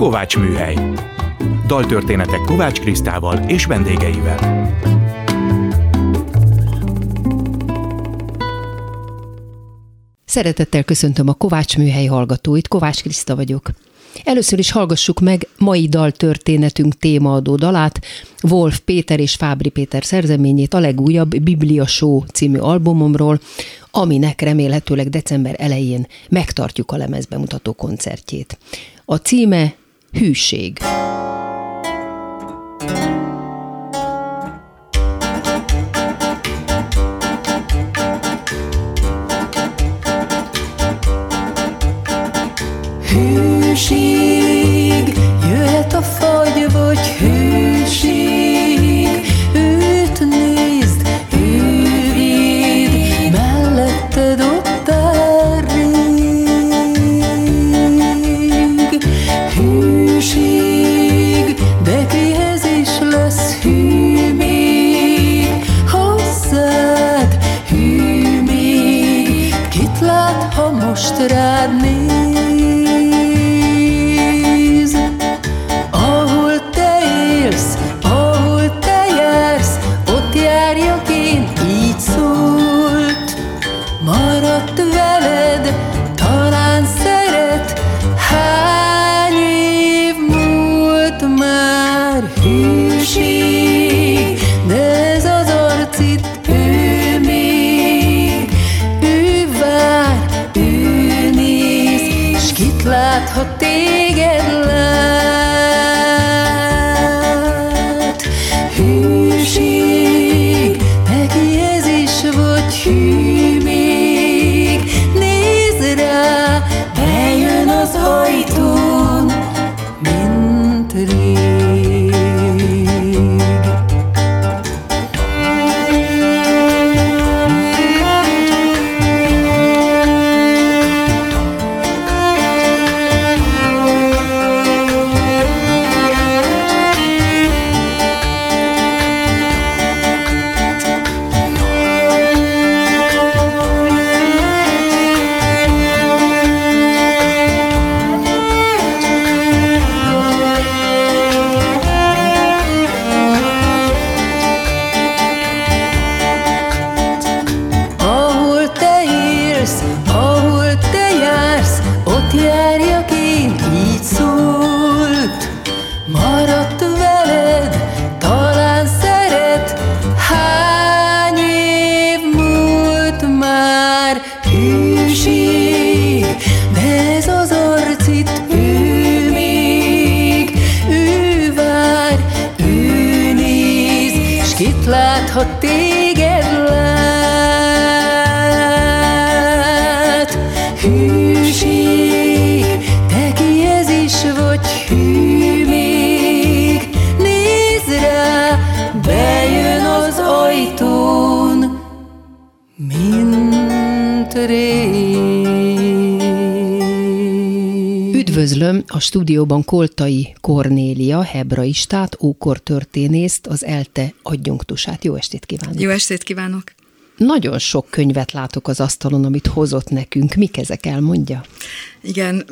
Kovács Műhely. Daltörténetek Kovács Krisztával és vendégeivel. Szeretettel köszöntöm a Kovács Műhely hallgatóit, Kovács Kriszta vagyok. Először is hallgassuk meg mai daltörténetünk témaadó dalát, Wolf Péter és Fábri Péter szerzeményét a legújabb Biblia Show című albumomról, aminek remélhetőleg december elején megtartjuk a lemezbemutató koncertjét. A címe Hűség. Hűség, lát, ha téged lát. Hűség, bejön az ajtón, mint rég. Üdvözlöm a stúdióban Koltai Kornélia, hebraistát, ókor történészt, az ELTE adjunktusát. Jó estét kívánok! Jó estét kívánok! Nagyon sok könyvet látok az asztalon, amit hozott nekünk. Mik ezek, elmondja? Igen,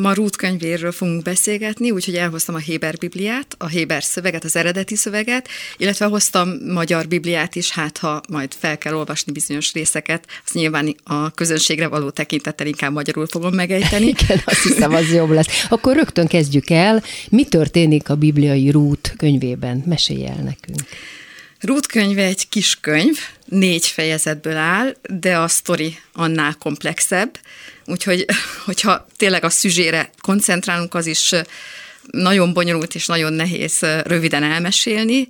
ma Ruth könyvéről fogunk beszélgetni, úgyhogy elhoztam a Héber Bibliát, a Héber szöveget, az eredeti szöveget, illetve hoztam magyar Bibliát is, hát ha majd fel kell olvasni bizonyos részeket, azt nyilván a közönségre való tekintettel inkább magyarul fogom megejteni. Igen, azt hiszem, az jobb lesz. Akkor rögtön kezdjük el. Mi történik a bibliai Rút könyvében? Mesélj el nekünk. Ruth könyve egy kis könyv, négy fejezetből áll, de a sztori annál komplexebb, úgyhogy hogyha tényleg a szüzsére koncentrálunk, az is nagyon bonyolult és nagyon nehéz röviden elmesélni,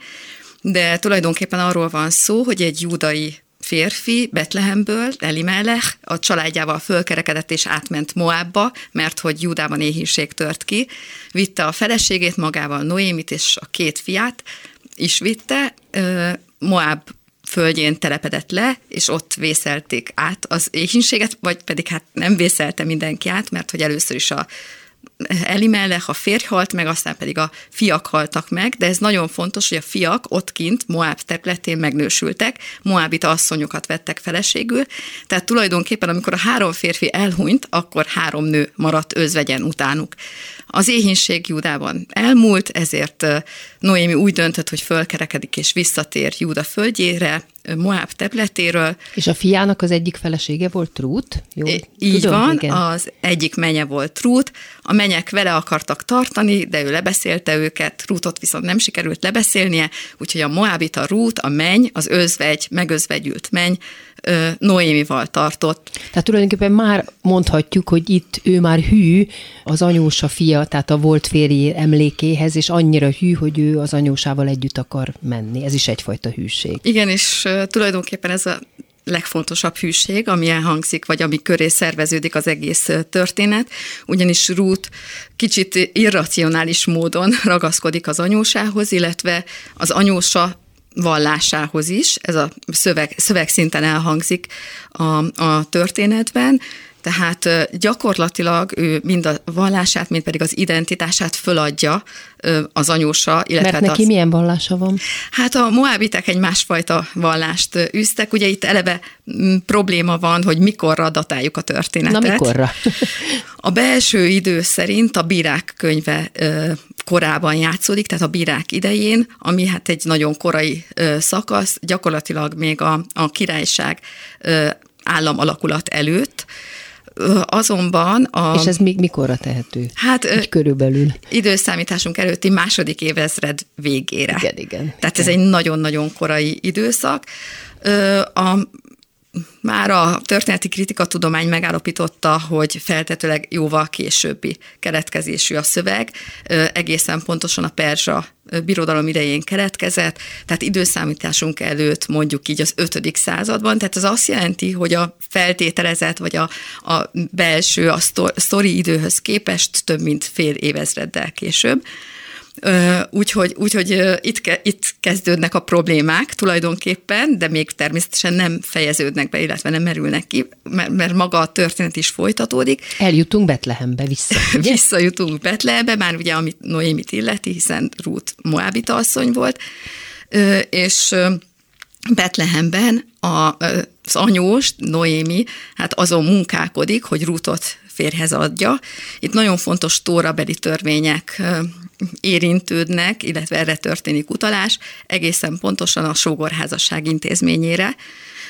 de tulajdonképpen arról van szó, hogy egy júdai férfi Betlehemből, Elimelech, a családjával fölkerekedett és átment Moábba, mert hogy Júdában éhínség tört ki, vitte a feleségét magával Noémit és a két fiát, is vitte, Moab földjén telepedett le, és ott vészelték át az éhínséget, vagy pedig hát nem vészelte mindenki át, mert hogy először is a Elimelech, a férj halt meg, aztán pedig a fiak haltak meg, de ez nagyon fontos, hogy a fiak ott kint Moab területén megnősültek, Moabita asszonyokat vettek feleségül, tehát tulajdonképpen amikor a három férfi elhunyt, akkor három nő maradt özvegyen utánuk. Az éhínség Júdában elmúlt, ezért Noémi úgy döntött, hogy fölkerekedik és visszatér Júda földjére, Moab területéről. És a fiának az egyik felesége volt Trút? Jó, így tudom, van, igen. az egyik menye volt Trút, a menyek vele akartak tartani, de ő lebeszélte őket, Rútot viszont nem sikerült lebeszélnie, úgyhogy a Moabita Rút, a menny, az özvegy, megözvegyült menny Noémival tartott. Tehát tulajdonképpen már mondhatjuk, hogy itt ő már hű az anyósa fia, tehát a volt férjé emlékéhez, és annyira hű, hogy ő az anyósával együtt akar menni. Ez is egyfajta hűség. Igen, és tulajdonképpen ez a legfontosabb hűség, ami elhangzik, vagy ami köré szerveződik az egész történet, ugyanis Ruth kicsit irracionális módon ragaszkodik az anyósához, illetve az anyósa vallásához is, ez a szöveg, szövegszinten elhangzik a, a történetben, tehát gyakorlatilag ő mind a vallását, mind pedig az identitását föladja az anyósa. Illetve Mert neki az... milyen vallása van? Hát a moábitek egy másfajta vallást üztek. Ugye itt eleve probléma van, hogy mikorra datáljuk a történetet. Na mikorra? a belső idő szerint a bírák könyve korában játszódik, tehát a bírák idején, ami hát egy nagyon korai szakasz, gyakorlatilag még a, a királyság állam alakulat előtt, Azonban a... És ez még mikorra tehető? Hát Így körülbelül. Időszámításunk előtti második évezred végére. Igen, igen. Tehát igen. ez egy nagyon-nagyon korai időszak. A már a történeti kritikatudomány megállapította, hogy feltetőleg jóval későbbi keletkezésű a szöveg, egészen pontosan a perzsa birodalom idején keletkezett, tehát időszámításunk előtt mondjuk így az 5. században, tehát ez azt jelenti, hogy a feltételezett, vagy a, a belső, a sztori időhöz képest több mint fél évezreddel később. Úgyhogy, úgyhogy itt, ke, itt kezdődnek a problémák tulajdonképpen, de még természetesen nem fejeződnek be, illetve nem merülnek ki, mert, mert maga a történet is folytatódik. Eljutunk Betlehembe vissza. Ugye? Visszajutunk Betlehembe, már ugye amit Noémit illeti, hiszen Ruth Moabita asszony volt, és Betlehemben a, az anyós, Noémi, hát azon munkálkodik, hogy Rutot férhez adja. Itt nagyon fontos tórabeli törvények érintődnek, illetve erre történik utalás, egészen pontosan a sógorházasság intézményére.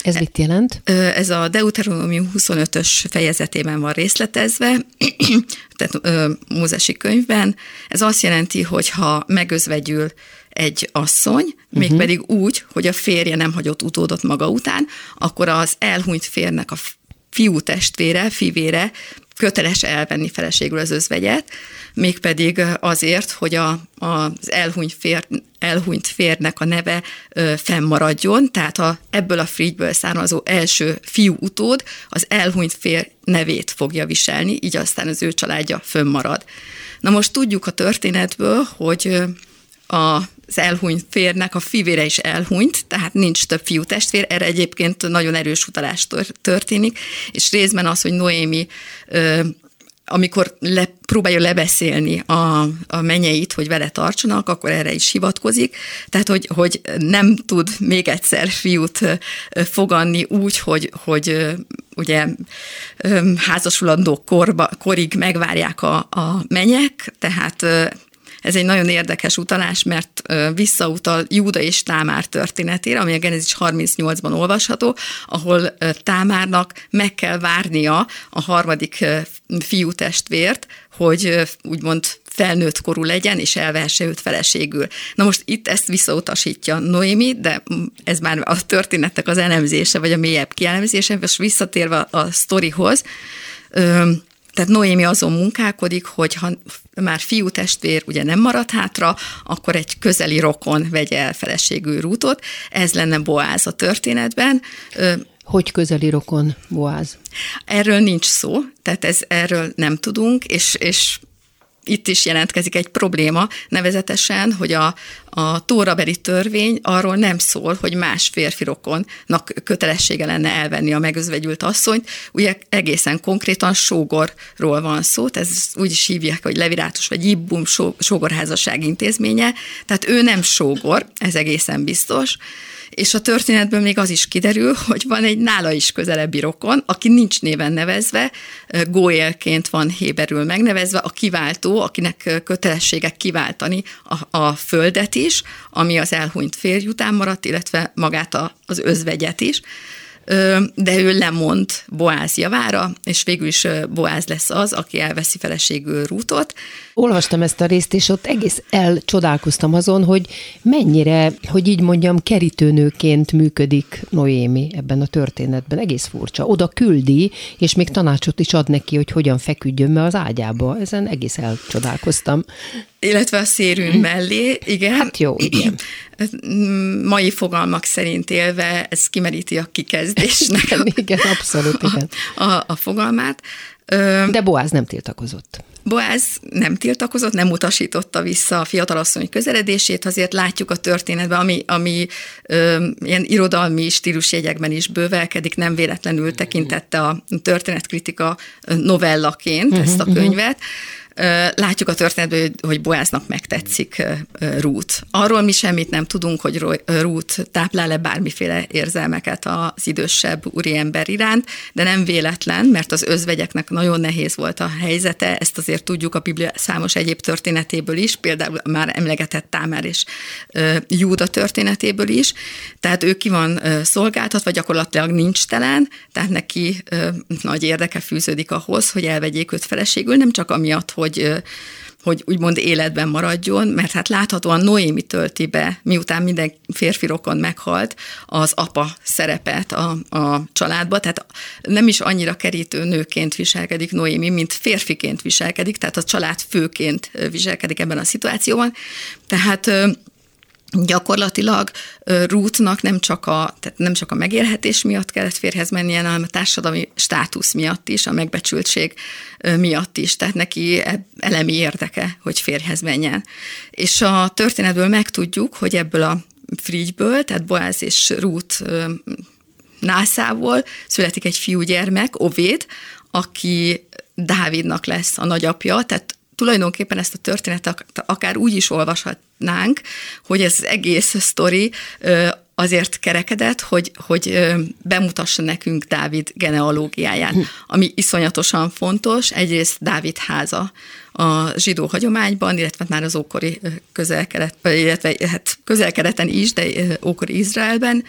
Ez mit jelent? Ez a Deuteronomium 25-ös fejezetében van részletezve, tehát Mózesi könyvben. Ez azt jelenti, hogy ha megözvegyül egy asszony, uh-huh. mégpedig úgy, hogy a férje nem hagyott utódot maga után, akkor az elhunyt férnek a fiú testvére, fivére köteles elvenni feleségül az özvegyet, mégpedig azért, hogy a, az elhunyt, fér, elhunyt férnek a neve ö, fennmaradjon, tehát a, ebből a frigyből származó első fiú utód az elhunyt fér nevét fogja viselni, így aztán az ő családja fönnmarad. Na most tudjuk a történetből, hogy a az elhunyt férnek a fivére is elhunyt, tehát nincs több fiú testvér, erre egyébként nagyon erős utalás történik, és részben az, hogy Noémi amikor le, próbálja lebeszélni a, a menyeit, hogy vele tartsanak, akkor erre is hivatkozik. Tehát, hogy, hogy nem tud még egyszer fiút foganni úgy, hogy, hogy ugye házasulandó korba, korig megvárják a, a menyek, tehát ez egy nagyon érdekes utalás, mert visszautal Júda és Támár történetére, ami a Genezis 38-ban olvasható, ahol Támárnak meg kell várnia a harmadik fiú testvért, hogy úgymond felnőtt korú legyen, és elvehesse őt feleségül. Na most itt ezt visszautasítja Noémi, de ez már a történetnek az elemzése, vagy a mélyebb kielemzése, és visszatérve a sztorihoz, tehát Noémi azon munkálkodik, hogy ha már fiú testvér ugye nem marad hátra, akkor egy közeli rokon vegye el feleségül rútot. Ez lenne Boáz a történetben. Hogy közeli rokon Boáz? Erről nincs szó, tehát ez, erről nem tudunk, és, és itt is jelentkezik egy probléma, nevezetesen, hogy a, a tórabeli törvény arról nem szól, hogy más férfi rokonnak kötelessége lenne elvenni a megözvegyült asszonyt. Ugye egészen konkrétan sógorról van szó, ez úgy is hívják, hogy levirátus vagy ibbum sógorházasság intézménye, tehát ő nem sógor, ez egészen biztos és a történetből még az is kiderül, hogy van egy nála is közelebbi rokon, aki nincs néven nevezve, Góélként van héberül megnevezve, a kiváltó, akinek kötelessége kiváltani a, a földet is, ami az elhunyt férj után maradt, illetve magát a, az özvegyet is de ő lemond Boáz javára, és végül is Boáz lesz az, aki elveszi feleségül Rútot. Olvastam ezt a részt, és ott egész elcsodálkoztam azon, hogy mennyire, hogy így mondjam, kerítőnőként működik Noémi ebben a történetben. Egész furcsa. Oda küldi, és még tanácsot is ad neki, hogy hogyan feküdjön be az ágyába. Ezen egész elcsodálkoztam. Illetve a szérűn hm. mellé, igen. Hát jó, igen. Mai fogalmak szerint élve, ez kimeríti a kikezdésnek. igen, igen, abszolút, igen. A, a, a fogalmát. De Boáz nem tiltakozott. Boáz nem tiltakozott, nem utasította vissza a fiatalasszony közeledését, azért látjuk a történetben, ami, ami ö, ilyen irodalmi stílusjegyekben is bővelkedik, nem véletlenül tekintette a történetkritika novellaként ezt a mhm, mhm. Látjuk a történetből, hogy Boáznak megtetszik Rút. Arról mi semmit nem tudunk, hogy Rút táplál-e bármiféle érzelmeket az idősebb úriember iránt, de nem véletlen, mert az özvegyeknek nagyon nehéz volt a helyzete, ezt azért tudjuk a Biblia számos egyéb történetéből is, például már emlegetett Támár és Júda történetéből is, tehát ő ki van szolgáltatva, gyakorlatilag nincs telen, tehát neki nagy érdeke fűződik ahhoz, hogy elvegyék őt feleségül, nem csak amiatt, hogy hogy hogy úgymond életben maradjon, mert hát láthatóan Noémi tölti be, miután minden férfi rokon meghalt, az apa szerepet a, a családba, tehát nem is annyira kerítő nőként viselkedik Noémi, mint férfiként viselkedik, tehát a család főként viselkedik ebben a szituációban. Tehát gyakorlatilag Rútnak nem csak, a, tehát nem csak a megélhetés miatt kellett férhez mennie, hanem a társadalmi státusz miatt is, a megbecsültség miatt is, tehát neki elemi érdeke, hogy férhez menjen. És a történetből megtudjuk, hogy ebből a frigyből, tehát Boáz és Rút nászából születik egy fiúgyermek, Ovéd, aki Dávidnak lesz a nagyapja, tehát tulajdonképpen ezt a történetet akár úgy is olvashatnánk, hogy ez egész sztori azért kerekedett, hogy, hogy bemutassa nekünk Dávid genealógiáját, ami iszonyatosan fontos. Egyrészt Dávid háza a zsidó hagyományban, illetve már az ókori közel-kelet, illetve hát közel-keleten is, de ókori Izraelben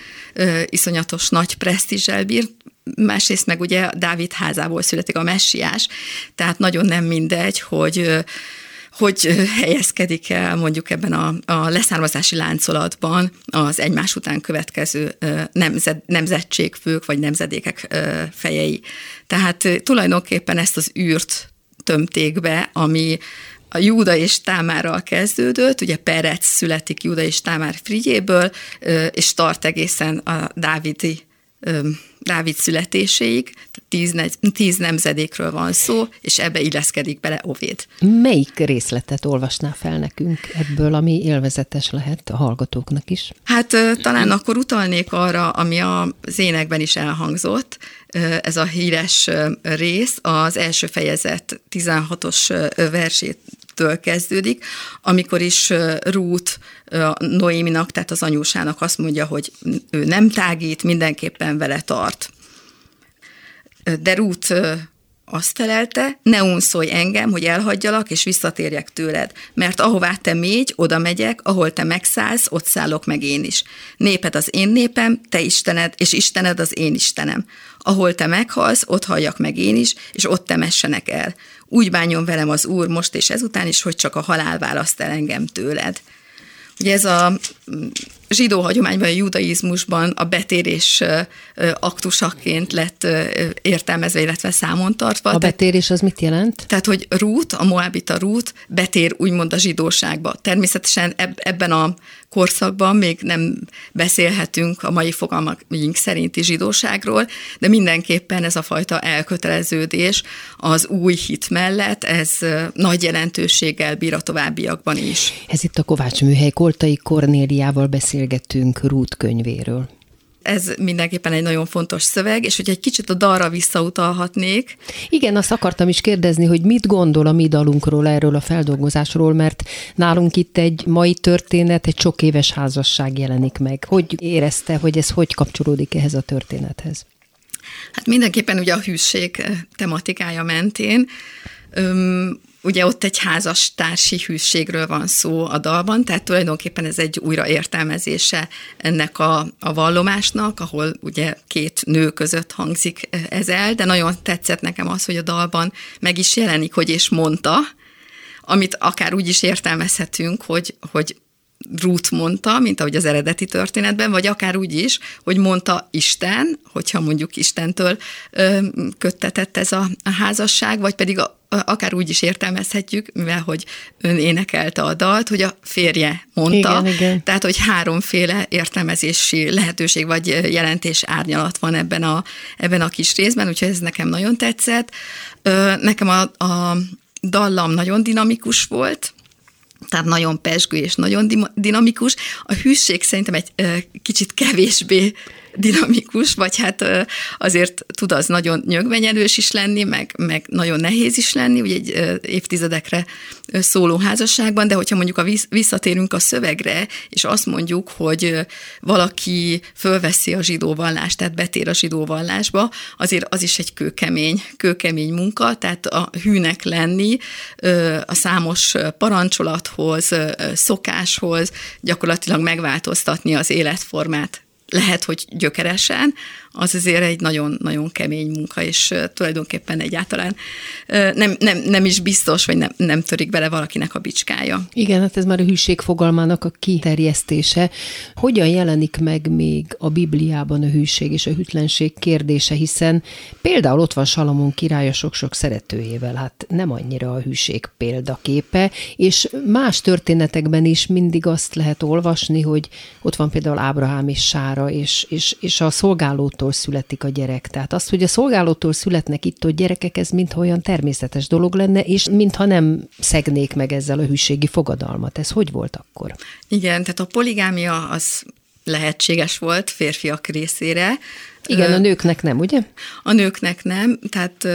iszonyatos nagy presztízsel bírt, másrészt meg ugye Dávid házából születik a messiás, tehát nagyon nem mindegy, hogy hogy helyezkedik el mondjuk ebben a, a leszármazási láncolatban az egymás után következő nemzet, nemzetségfők vagy nemzedékek fejei. Tehát tulajdonképpen ezt az űrt tömték be, ami a Júda és Támárral kezdődött, ugye Perec születik Júda és Támár frigyéből, és tart egészen a Dávidi Dávid születéséig, tíz, tíz nemzedékről van szó, és ebbe illeszkedik bele Ovéd. Melyik részletet olvasná fel nekünk ebből, ami élvezetes lehet a hallgatóknak is? Hát talán akkor utalnék arra, ami az énekben is elhangzott, ez a híres rész, az első fejezet 16-os versét től kezdődik, amikor is Ruth Noéminak, tehát az anyósának azt mondja, hogy ő nem tágít, mindenképpen vele tart. De Ruth azt felelte, ne unszolj engem, hogy elhagyjalak, és visszatérjek tőled, mert ahová te mégy, oda megyek, ahol te megszállsz, ott szállok meg én is. Néped az én népem, te Istened, és Istened az én Istenem. Ahol te meghalsz, ott halljak meg én is, és ott temessenek el. Úgy bánjon velem az Úr most és ezután is, hogy csak a halál választ el engem tőled. Ugye ez a zsidó hagyományban, a judaizmusban a betérés aktusaként lett értelmezve, illetve számon tartva. A betérés az mit jelent? Tehát, hogy Rút, a Moabita Rút betér úgymond a zsidóságba. Természetesen ebben a korszakban még nem beszélhetünk a mai fogalmaink szerinti zsidóságról, de mindenképpen ez a fajta elköteleződés az új hit mellett, ez nagy jelentőséggel bír a továbbiakban is. Ez itt a Kovács Műhely Koltai Kornéliával beszélgettünk Rút könyvéről ez mindenképpen egy nagyon fontos szöveg, és hogy egy kicsit a dalra visszautalhatnék. Igen, azt akartam is kérdezni, hogy mit gondol a mi dalunkról, erről a feldolgozásról, mert nálunk itt egy mai történet, egy sok éves házasság jelenik meg. Hogy érezte, hogy ez hogy kapcsolódik ehhez a történethez? Hát mindenképpen ugye a hűség tematikája mentén. Öm, Ugye ott egy házas társi hűségről van szó a dalban, tehát tulajdonképpen ez egy újraértelmezése ennek a, a vallomásnak, ahol ugye két nő között hangzik ez el, de nagyon tetszett nekem az, hogy a dalban meg is jelenik, hogy és mondta, amit akár úgy is értelmezhetünk, hogy, hogy Ruth mondta, mint ahogy az eredeti történetben, vagy akár úgy is, hogy mondta Isten, hogyha mondjuk Istentől köttetett ez a, a házasság, vagy pedig a, akár úgy is értelmezhetjük, mivel hogy ön énekelte a dalt, hogy a férje mondta. Igen, igen. Tehát, hogy háromféle értelmezési lehetőség vagy jelentés árnyalat van ebben a, ebben a kis részben, úgyhogy ez nekem nagyon tetszett. Nekem a, a dallam nagyon dinamikus volt, tehát nagyon pesgő és nagyon dinamikus. A hűség szerintem egy kicsit kevésbé dinamikus, vagy hát azért tud az nagyon nyögvenyelős is lenni, meg, meg nagyon nehéz is lenni, ugye egy évtizedekre szóló házasságban, de hogyha mondjuk a visszatérünk a szövegre, és azt mondjuk, hogy valaki fölveszi a zsidó vallást, tehát betér a zsidó vallásba, azért az is egy kőkemény, kőkemény munka, tehát a hűnek lenni a számos parancsolathoz, szokáshoz, gyakorlatilag megváltoztatni az életformát lehet, hogy gyökeresen, az azért egy nagyon-nagyon kemény munka, és tulajdonképpen egyáltalán nem, nem, nem is biztos, hogy nem, nem törik bele valakinek a bicskája. Igen, hát ez már a hűség fogalmának a kiterjesztése. Hogyan jelenik meg még a Bibliában a hűség és a hűtlenség kérdése, hiszen például ott van Salamon királya sok-sok szeretőjével, hát nem annyira a hűség példaképe, és más történetekben is mindig azt lehet olvasni, hogy ott van például Ábrahám és Sára, és, és, és a szolgálótól szolgálótól születik a gyerek. Tehát azt, hogy a szolgálótól születnek itt a gyerekek, ez mintha olyan természetes dolog lenne, és mintha nem szegnék meg ezzel a hűségi fogadalmat. Ez hogy volt akkor? Igen, tehát a poligámia az lehetséges volt férfiak részére. Igen, a nőknek nem, ugye? A nőknek nem, tehát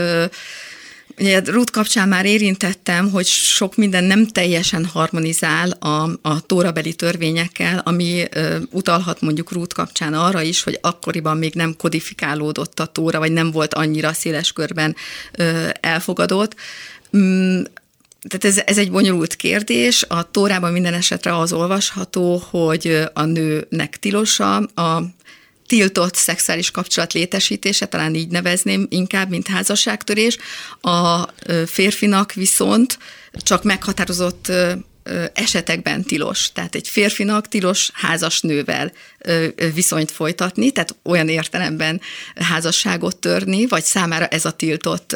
Ugye Ruth kapcsán már érintettem, hogy sok minden nem teljesen harmonizál a, a tórabeli törvényekkel, ami ö, utalhat mondjuk Ruth kapcsán arra is, hogy akkoriban még nem kodifikálódott a tóra, vagy nem volt annyira széles körben ö, elfogadott. Mm, tehát ez, ez egy bonyolult kérdés. A Tórában minden esetre az olvasható, hogy a nőnek tilosa a tiltott szexuális kapcsolat létesítése, talán így nevezném inkább, mint házasságtörés. A férfinak viszont csak meghatározott esetekben tilos. Tehát egy férfinak tilos házas nővel viszonyt folytatni, tehát olyan értelemben házasságot törni, vagy számára ez a tiltott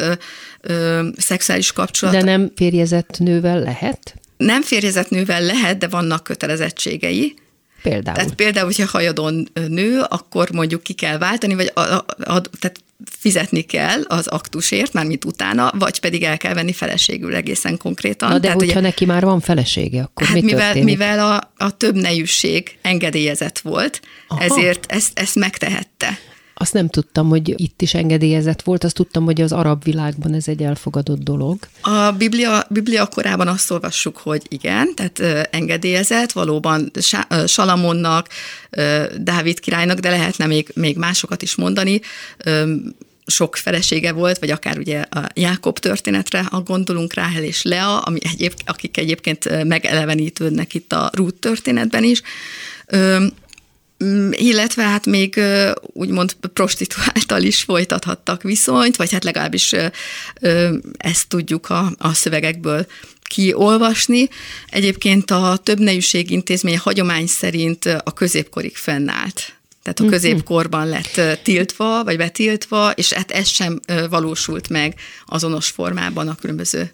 szexuális kapcsolat. De nem férjezett nővel lehet? Nem férjezett nővel lehet, de vannak kötelezettségei Például. Tehát például, hogyha hajadon nő, akkor mondjuk ki kell váltani, vagy a, a, a, tehát fizetni kell az aktusért, mármint utána, vagy pedig el kell venni feleségül egészen konkrétan. Na de Tehát, hogyha ugye, neki már van felesége, akkor hát mi mivel, történik? mivel a, a több nejűség engedélyezett volt, Aha. ezért ezt, ezt megtehette. Azt nem tudtam, hogy itt is engedélyezett volt, azt tudtam, hogy az arab világban ez egy elfogadott dolog. A Biblia, Biblia korában azt olvassuk, hogy igen, tehát engedélyezett, valóban Salamonnak, Dávid királynak, de lehetne még, még másokat is mondani, sok felesége volt, vagy akár ugye a Jákob történetre, a gondolunk Ráhel és Lea, ami egyéb, akik egyébként megelevenítődnek itt a Ruth történetben is. Mm, illetve hát még úgymond prostituáltal is folytathattak viszonyt, vagy hát legalábbis ezt tudjuk a, a szövegekből kiolvasni. Egyébként a többnejűség intézmény hagyomány szerint a középkorig fennállt. Tehát a mhm. középkorban lett tiltva, vagy betiltva, és hát ez sem valósult meg azonos formában a különböző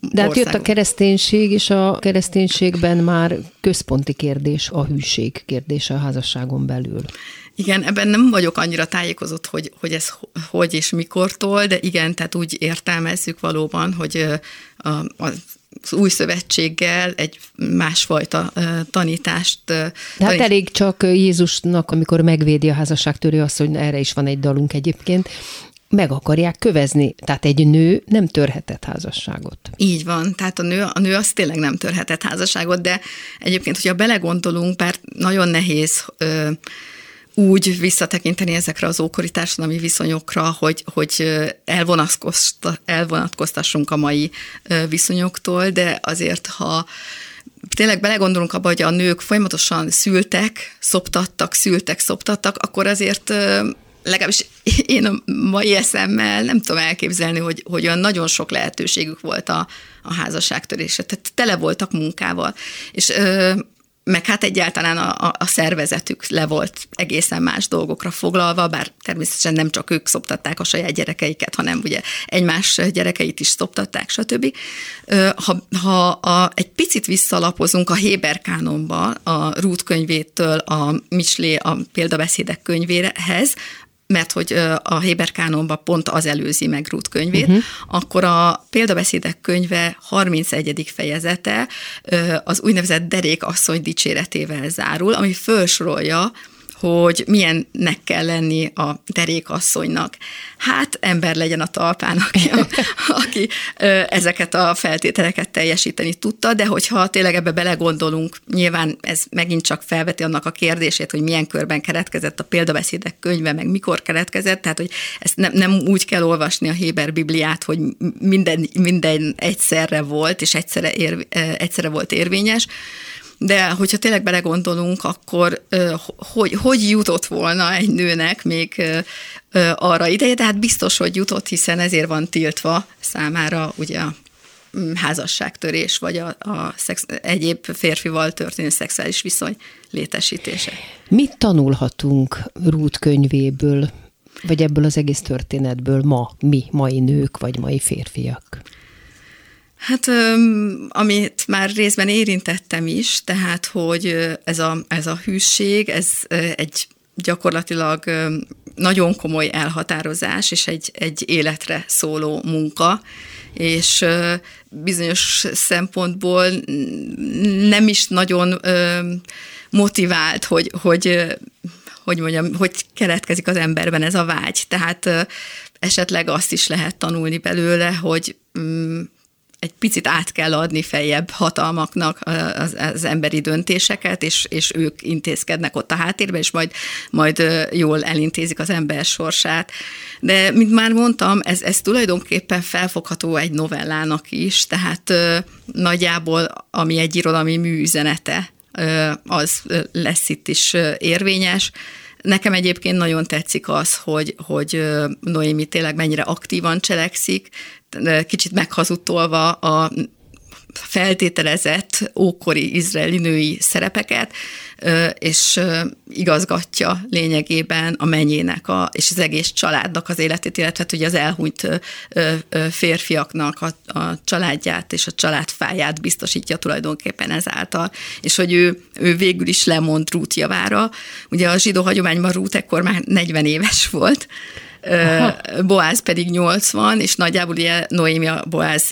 de hát jött a kereszténység, és a kereszténységben már központi kérdés a hűség kérdése a házasságon belül. Igen, ebben nem vagyok annyira tájékozott, hogy, hogy ez hogy és mikortól, de igen, tehát úgy értelmezzük valóban, hogy a, a, az új szövetséggel egy másfajta tanítást. De hát elég csak Jézusnak, amikor megvédi a házasságtörő azt, hogy erre is van egy dalunk egyébként, meg akarják kövezni. Tehát egy nő nem törhetett házasságot. Így van, tehát a nő, a nő az tényleg nem törhetett házasságot, de egyébként, hogyha belegondolunk, bár nagyon nehéz ö, úgy visszatekinteni ezekre az ókori társadalmi viszonyokra, hogy, hogy elvonatkoztassunk a mai viszonyoktól, de azért, ha tényleg belegondolunk abba, hogy a nők folyamatosan szültek, szoptattak, szültek, szoptattak, akkor azért legalábbis én a mai eszemmel nem tudom elképzelni, hogy, hogy olyan nagyon sok lehetőségük volt a, a házasságtörésre. Tehát tele voltak munkával. És ö, meg hát egyáltalán a, a szervezetük le volt egészen más dolgokra foglalva, bár természetesen nem csak ők szoptatták a saját gyerekeiket, hanem ugye egymás gyerekeit is szoptatták, stb. Ha, ha a, egy picit visszalapozunk a Héber kánonba, a Ruth könyvétől a Mislé a példabeszédek könyvéhez, mert hogy a Héber kánonban pont az előzi meg Ruth könyvét, uh-huh. akkor a példabeszédek könyve 31. fejezete az úgynevezett derék asszony dicséretével zárul, ami felsorolja hogy milyennek kell lenni a derékasszonynak. Hát ember legyen a talpán, aki, a, aki ezeket a feltételeket teljesíteni tudta, de hogyha tényleg ebbe belegondolunk, nyilván ez megint csak felveti annak a kérdését, hogy milyen körben keretkezett a példabeszédek könyve, meg mikor keretkezett, tehát hogy ezt nem, nem úgy kell olvasni a Héber Bibliát, hogy minden, minden egyszerre volt, és egyszerre, ér, egyszerre volt érvényes, de hogyha tényleg belegondolunk, akkor hogy, hogy jutott volna egy nőnek még arra ideje, de hát biztos, hogy jutott, hiszen ezért van tiltva számára ugye a mm, házasságtörés, vagy a, a szex, egyéb férfival történő szexuális viszony létesítése. Mit tanulhatunk Rút könyvéből, vagy ebből az egész történetből ma, mi, mai nők, vagy mai férfiak? Hát, amit már részben érintettem is, tehát, hogy ez a, ez a hűség, ez egy gyakorlatilag nagyon komoly elhatározás, és egy, egy életre szóló munka, és bizonyos szempontból nem is nagyon motivált, hogy, hogy hogy mondjam, hogy keletkezik az emberben ez a vágy. Tehát esetleg azt is lehet tanulni belőle, hogy mm, egy picit át kell adni feljebb hatalmaknak az, az emberi döntéseket, és, és ők intézkednek ott a háttérben, és majd, majd jól elintézik az ember sorsát. De, mint már mondtam, ez, ez tulajdonképpen felfogható egy novellának is, tehát nagyjából, ami egy irodalmi műüzenete, az lesz itt is érvényes. Nekem egyébként nagyon tetszik az, hogy, hogy Noémi tényleg mennyire aktívan cselekszik, kicsit meghazudtolva a feltételezett ókori izraeli női szerepeket, és igazgatja lényegében a menyének a, és az egész családnak az életét, illetve ugye az elhunyt férfiaknak a, a családját és a családfáját biztosítja tulajdonképpen ezáltal, és hogy ő, ő végül is lemond Rút javára. Ugye a zsidó hagyományban Rút ekkor már 40 éves volt, Boáz pedig 80, és nagyjából ugye Noémia Boáz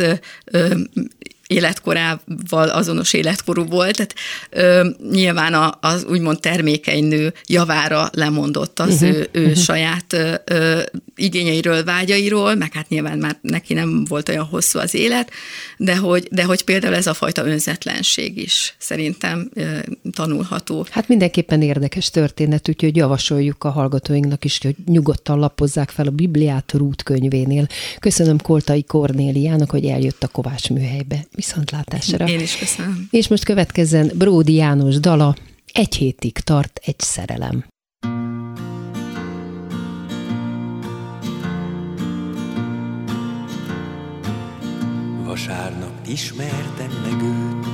életkorával azonos életkorú volt, tehát ö, nyilván a, az úgymond termékeny nő javára lemondott az uh-huh. ő, ő uh-huh. saját ö, igényeiről, vágyairól, meg hát nyilván már neki nem volt olyan hosszú az élet, de hogy, de hogy például ez a fajta önzetlenség is szerintem ö, tanulható. Hát mindenképpen érdekes történet, úgyhogy javasoljuk a hallgatóinknak is, hogy nyugodtan lapozzák fel a Bibliát Rút könyvénél. Köszönöm Koltai Kornéliának, hogy eljött a Kovács műhelybe. Viszontlátásra. Én is köszönöm. És most következzen Bródi János dala, egy hétig tart egy szerelem. Vasárnap ismertem meg őt.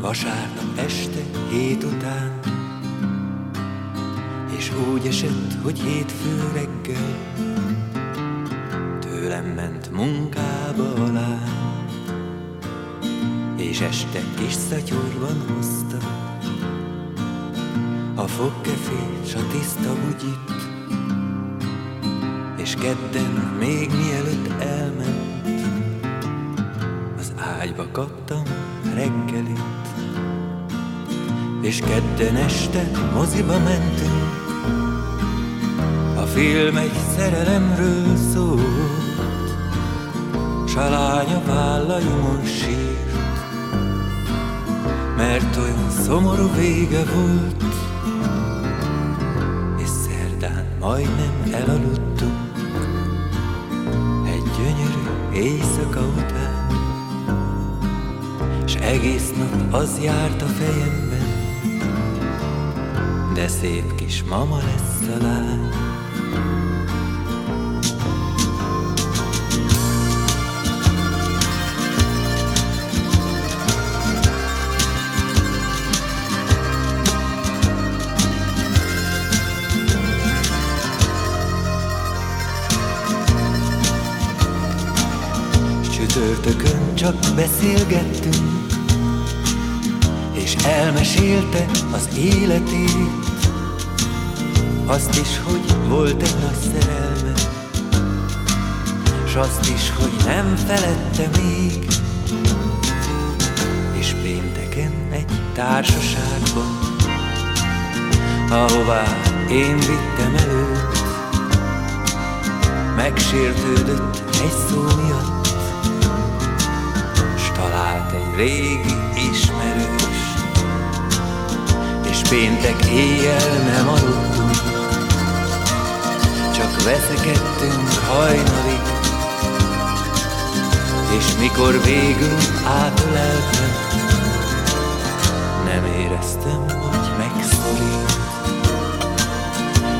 Vasárnap este hét után, és úgy esett, hogy hétfő reggel, tőlem ment munkába alá, és este kis szatyorban hozta. A fogkefét, s a tiszta bugyit, és kedden még mielőtt elment, az ágyba kaptam reggelit, és kedden este moziba mentünk, a film egy szerelemről szólt, s a lánya vállaimon sírt, mert olyan szomorú vége volt, és szerdán majdnem elaludtunk egy gyönyörű éjszaka után, s egész nap az járt a fejemben, de szép kis mama lesz a lány. Csütörtökön csak beszélgettünk, és elmesélte az életét, azt is, hogy volt egy nagy szerelme, s azt is, hogy nem felette még, és pénteken egy társaságban, ahová én vittem előtt, megsértődött egy szó miatt, egy régi ismerős, és péntek éjjel nem aludtunk, csak veszekedtünk hajnalig, és mikor végül átöleltem, nem éreztem, hogy megszorít.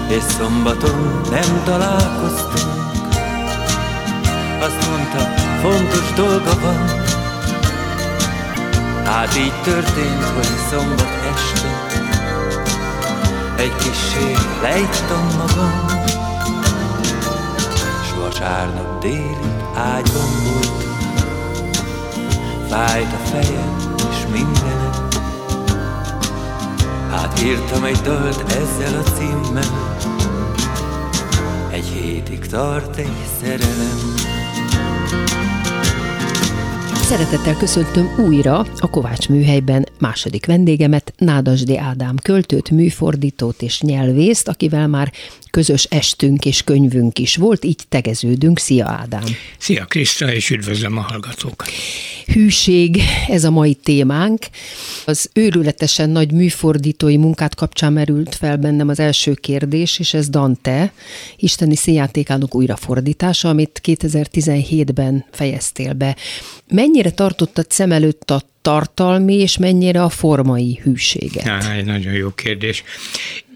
És szombaton nem találkoztunk, azt mondta, fontos dolga van. Hát így történt, hogy szombat este egy kissé leittam magam, s vasárnap délig ágyban voltam, fájt a fejem és mindenem. Hát írtam egy dalt ezzel a címmel, egy hétig tart egy szerelem. Szeretettel köszöntöm újra a Kovács műhelyben második vendégemet, Nádasdi Ádám költőt, műfordítót és nyelvészt, akivel már közös estünk és könyvünk is volt, így tegeződünk. Szia Ádám! Szia Kriszta, és üdvözlöm a hallgatókat! Hűség, ez a mai témánk. Az őrületesen nagy műfordítói munkát kapcsán merült fel bennem az első kérdés, és ez Dante, isteni színjátékának újrafordítása, amit 2017-ben fejeztél be. Mennyire tartottad szem előtt a tartalmi, és mennyire a formai hűséget? Á, egy nagyon jó kérdés.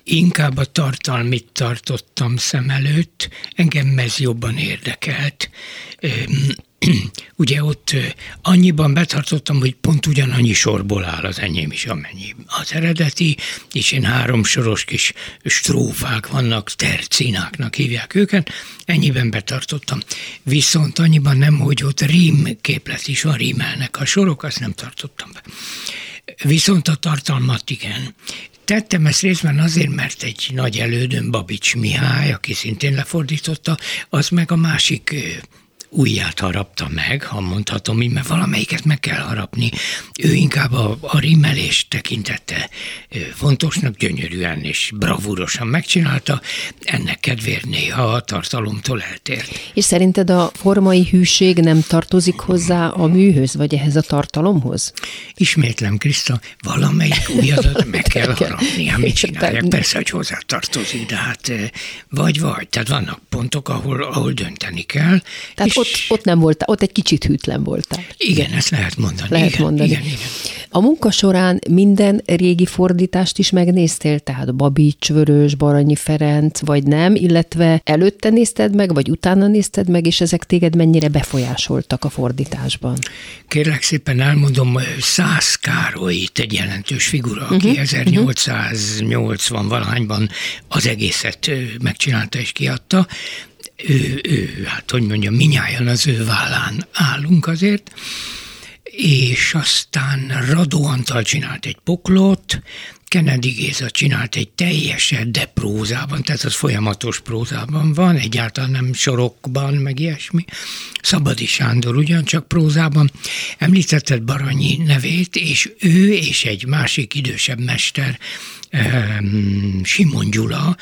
Inkább a tartalmit tartottam szem előtt, engem ez jobban érdekelt. Ugye ott annyiban betartottam, hogy pont ugyanannyi sorból áll az enyém is, amennyi az eredeti, és én három soros kis strófák vannak, tercináknak hívják őket, ennyiben betartottam. Viszont annyiban nem, hogy ott rím képlet is van, rímelnek a sorok, azt nem tartottam be. Viszont a tartalmat igen. Tettem ezt részben azért, mert egy nagy elődöm, Babics Mihály, aki szintén lefordította, az meg a másik ujját harapta meg, ha mondhatom így, mert valamelyiket meg kell harapni. Ő inkább a, a rimmelés tekintette fontosnak, gyönyörűen és bravúrosan megcsinálta, ennek kedvéért néha a tartalomtól eltér. És szerinted a formai hűség nem tartozik hozzá a műhöz, vagy ehhez a tartalomhoz? Ismétlem, Kriszta, valamelyik ujjadat meg kell harapni, amit csinálják. Persze, hogy hozzá tartozik, de hát vagy-vagy, tehát vannak pontok, ahol, ahol dönteni kell. Tehát ott, ott nem voltál, ott egy kicsit hűtlen voltál. Igen, ezt lehet mondani. Lehet igen, mondani. Igen, igen. A munka során minden régi fordítást is megnéztél, tehát Babics, Vörös, Baranyi Ferenc, vagy nem, illetve előtte nézted meg, vagy utána nézted meg, és ezek téged mennyire befolyásoltak a fordításban? Kérlek szépen elmondom, Szász Károlyt, egy jelentős figura, aki uh-huh, 1880 valahányban az egészet megcsinálta és kiadta. Ő, ő, hát hogy mondjam, minnyáján az ő vállán állunk azért és aztán Radó Antal csinált egy poklot, Kennedy Géza csinált egy teljeset, de prózában, tehát az folyamatos prózában van, egyáltalán nem sorokban, meg ilyesmi. Szabadi Sándor ugyancsak prózában. Említetted Baranyi nevét, és ő és egy másik idősebb mester, Simon Gyula,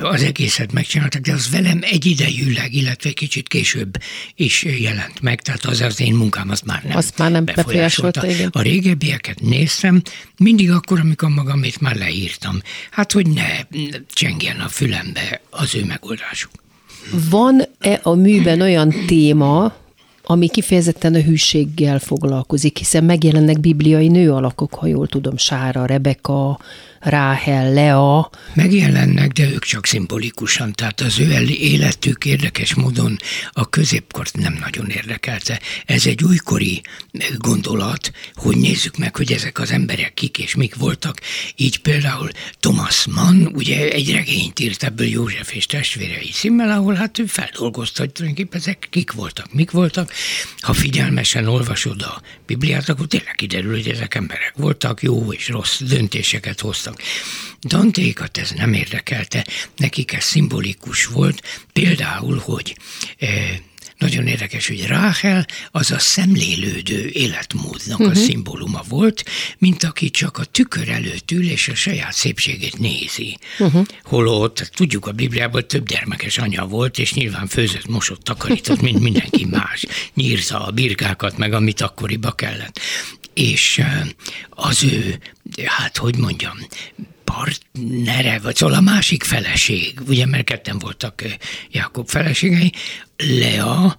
az egészet megcsináltak, de az velem egyidejűleg, illetve kicsit később is jelent meg, tehát az az én munkám, azt már nem Azt már nem befolyásolta, igen. A régebbieket néztem, mindig akkor, amikor magamét már leírtam. Hát, hogy ne csengjen a fülembe az ő megoldásuk. Van-e a műben olyan téma, ami kifejezetten a hűséggel foglalkozik, hiszen megjelennek bibliai nőalakok, ha jól tudom, Sára, Rebeka, Ráhel, Lea. Megjelennek, de ők csak szimbolikusan, tehát az ő életük érdekes módon a középkort nem nagyon érdekelte. Ez egy újkori gondolat, hogy nézzük meg, hogy ezek az emberek kik és mik voltak. Így például Thomas Mann ugye egy regényt írt ebből József és testvérei címmel, ahol hát ő feldolgozta, hogy tulajdonképpen ezek kik voltak, mik voltak. Ha figyelmesen olvasod a Bibliát, akkor tényleg kiderül, hogy ezek emberek voltak, jó és rossz döntéseket hoztak dolgoztak. Dantékat ez nem érdekelte, nekik ez szimbolikus volt, például, hogy eh, nagyon érdekes, hogy Ráhel az a szemlélődő életmódnak uh-huh. a mhm. szimbóluma volt, mint aki csak a tükör előtt ül és a saját szépségét nézi. Uh-huh. Holott, tudjuk a Bibliában több gyermekes anya volt, és nyilván főzött, mosott, takarított, mint mindenki más. Nyírza a birkákat, meg amit akkoriba kellett. És az ő, hát hogy mondjam, partnere, vagy szóval a másik feleség, ugye mert ketten voltak Jákob feleségei, Lea,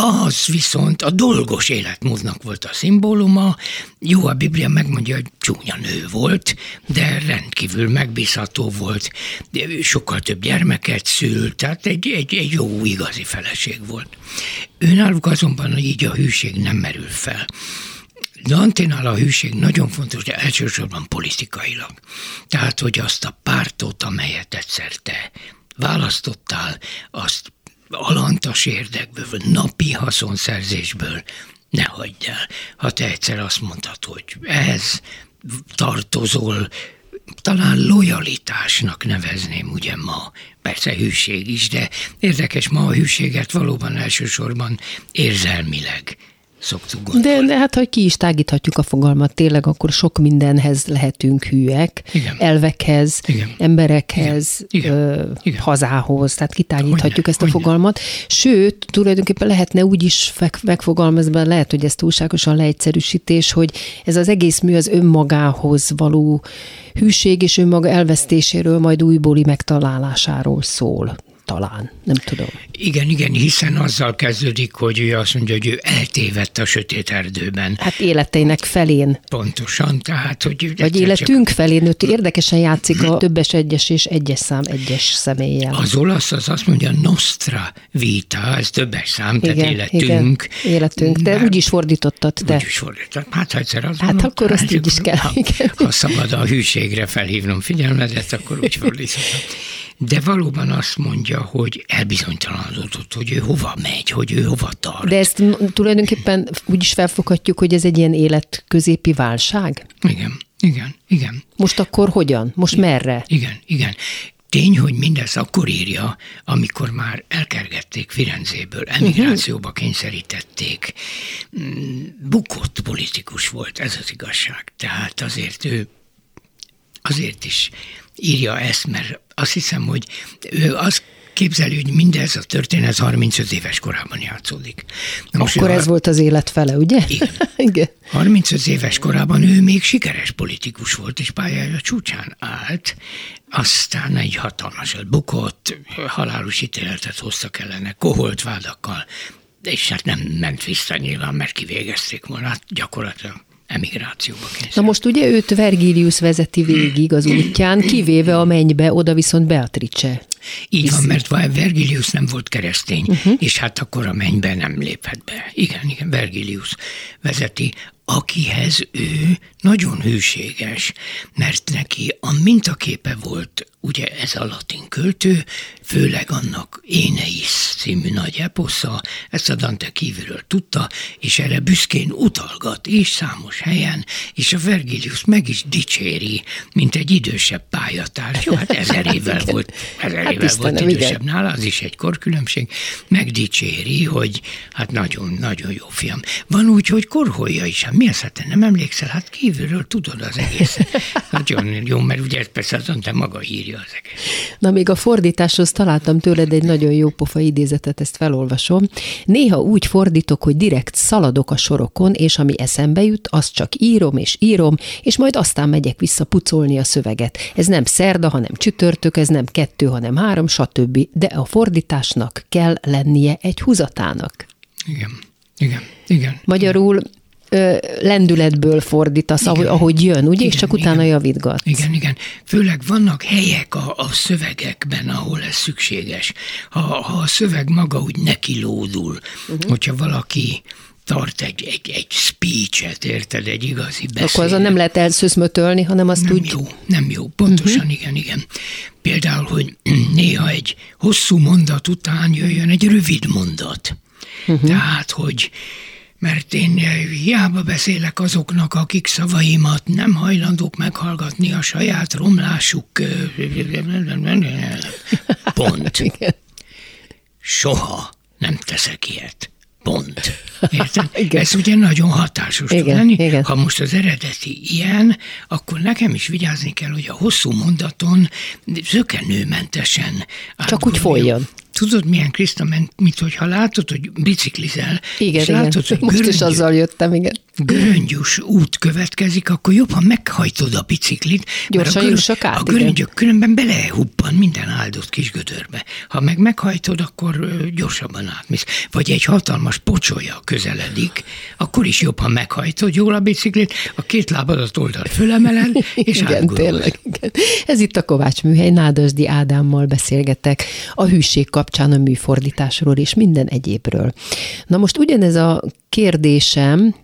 az viszont a dolgos életmódnak volt a szimbóluma. Jó, a Biblia megmondja, hogy csúnya nő volt, de rendkívül megbízható volt, sokkal több gyermeket szült, tehát egy, egy, egy jó, igazi feleség volt. Őnáluk azonban így a hűség nem merül fel. Danténál a hűség nagyon fontos, de elsősorban politikailag. Tehát, hogy azt a pártot, amelyet egyszer te választottál, azt alantas érdekből, napi haszonszerzésből ne hagyd el. Ha te egyszer azt mondtad, hogy ehhez tartozol, talán lojalitásnak nevezném ugye ma, persze hűség is, de érdekes ma a hűséget valóban elsősorban érzelmileg szoktuk gondolni. De, de hát, hogy ki is tágíthatjuk a fogalmat, tényleg akkor sok mindenhez lehetünk hűek, Igen. elvekhez, Igen. emberekhez, Igen. Ö, Igen. hazához, tehát kitágíthatjuk hogyne, ezt a hogyne. fogalmat. Sőt, tulajdonképpen lehetne úgy is megfogalmazni, lehet, hogy ez túlságosan leegyszerűsítés, hogy ez az egész mű az önmagához való hűség és önmaga elvesztéséről, majd újbóli megtalálásáról szól talán, nem tudom. Igen, igen, hiszen azzal kezdődik, hogy ő azt mondja, hogy ő eltévedt a sötét erdőben. Hát életének felén. Pontosan, tehát, hogy... Vagy életünk csak... felén, őt érdekesen játszik a többes egyes és egyes szám egyes személlyel. Az olasz az azt mondja, nostra vita, ez többes szám, igen, tehát életünk. Igen, életünk, de úgy is fordítottad te. Úgy is fordított. Hát ha egyszer az Hát mondom, akkor azt így is kell. Ha, ha szabad a hűségre felhívnom figyelmedet, akkor úgy fordítottam de valóban azt mondja, hogy elbizonytalanodott, hogy ő hova megy, hogy ő hova tart. De ezt tulajdonképpen úgy is felfoghatjuk, hogy ez egy ilyen életközépi válság? Igen, igen, igen. Most akkor hogyan? Most igen, merre? Igen, igen. Tény, hogy mindez akkor írja, amikor már elkergették Firenzéből, emigrációba kényszerítették. Mm, bukott politikus volt, ez az igazság. Tehát azért ő azért is írja ezt, mert azt hiszem, hogy ő azt képzeli, hogy mindez a történet 35 éves korában játszódik. Na most Akkor ez a... volt az élet fele, ugye? Igen. Igen. 35 éves korában ő még sikeres politikus volt, és pályája csúcsán állt, aztán egy hatalmasat bukott, halálos ítéletet hoztak ellene, koholt vádakkal, és hát nem ment vissza nyilván, mert kivégezték volna, hát gyakorlatilag emigrációba kényszerült. Na most ugye őt Vergilius vezeti végig az útján, kivéve a mennybe, oda viszont Beatrice. Így van, mert Vergilius nem volt keresztény, uh-huh. és hát akkor a mennybe nem léphet be. Igen, igen, Vergilius vezeti, akihez ő nagyon hűséges, mert neki a mintaképe volt ugye ez a latin költő, főleg annak Éneis című nagy eposza, ezt a Dante kívülről tudta, és erre büszkén utalgat is számos helyen, és a Vergilius meg is dicséri, mint egy idősebb pályatárs. Jó, hát ezer évvel volt, ezer hát évvel Istenem, volt idősebb igen. nála, az is egy korkülönbség, megdicséri, hogy hát nagyon-nagyon jó fiam. Van úgy, hogy korholja is, hát mi az, hát te nem emlékszel, hát kívülről tudod az egész. Nagyon jó, mert ugye ez persze az te maga írja az egész. Na még a fordításhoz találtam tőled egy nagyon jó pofa idézetet, ezt felolvasom. Néha úgy fordítok, hogy direkt szaladok a sorokon, és ami eszembe jut, azt csak írom és írom, és majd aztán megyek vissza pucolni a szöveget. Ez nem szerda, hanem csütörtök, ez nem kettő, hanem három, stb. De a fordításnak kell lennie egy húzatának. Igen. Igen, igen. Magyarul ö, lendületből fordítasz, igen, ahogy, ahogy jön, ugye? Igen, és csak utána igen, javítgatsz. Igen, igen. Főleg vannak helyek a, a szövegekben, ahol ez szükséges. Ha, ha a szöveg maga úgy neki lódul, uh-huh. hogyha valaki tart egy, egy, egy speech-et, érted, egy igazi beszédet. Akkor azon nem lehet elszőszmötölni, hanem azt nem úgy... jó, nem jó, pontosan, uh-huh. igen, igen. Például, hogy néha egy hosszú mondat után jöjjön egy rövid mondat. Uh-huh. Tehát, hogy mert én hiába beszélek azoknak, akik szavaimat nem hajlandók meghallgatni a saját romlásuk. Pont. Soha nem teszek ilyet. Pont. Érted? igen. Ez ugye nagyon hatásos igen, tud lenni. Igen. Ha most az eredeti ilyen, akkor nekem is vigyázni kell, hogy a hosszú mondaton zökenőmentesen. Csak úgy folyjon. Tudod, milyen Kriszta, mint hogyha látod, hogy biciklizel, igen, és igen. látod, hogy Most göröngy, is azzal jöttem, igen. göröngyös út következik, akkor jobban meghajtod a biciklit. Gyorsan a, jussak át, A göröngyök különben belehubban minden áldott kis gödörbe. Ha meg meghajtod, akkor gyorsabban átmész. Vagy egy hatalmas pocsolya közeledik, akkor is jobban meghajtod jól a biciklit, a két lábadat oldal fölemeled, és igen, tényleg, igen. Ez itt a Kovács Műhely, Nádasdi Ádámmal beszélgetek a hűség kapcsán a műfordításról és minden egyébről. Na most ugyanez a kérdésem,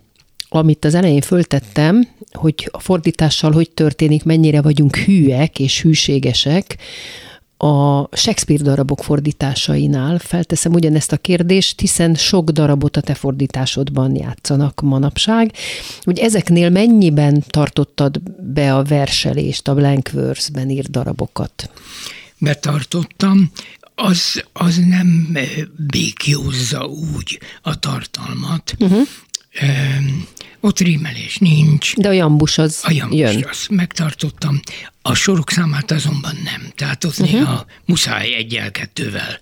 amit az elején föltettem, hogy a fordítással hogy történik, mennyire vagyunk hűek és hűségesek, a Shakespeare darabok fordításainál felteszem ugyanezt a kérdést, hiszen sok darabot a te fordításodban játszanak manapság, hogy ezeknél mennyiben tartottad be a verselést, a blank verse-ben írt darabokat? Betartottam, az, az nem békjózza úgy a tartalmat. Uh-huh. Ott rímelés nincs. De a jambus az A jambus jön. az megtartottam. A sorok számát azonban nem. Tehát ott uh-huh. néha muszáj egyel-kettővel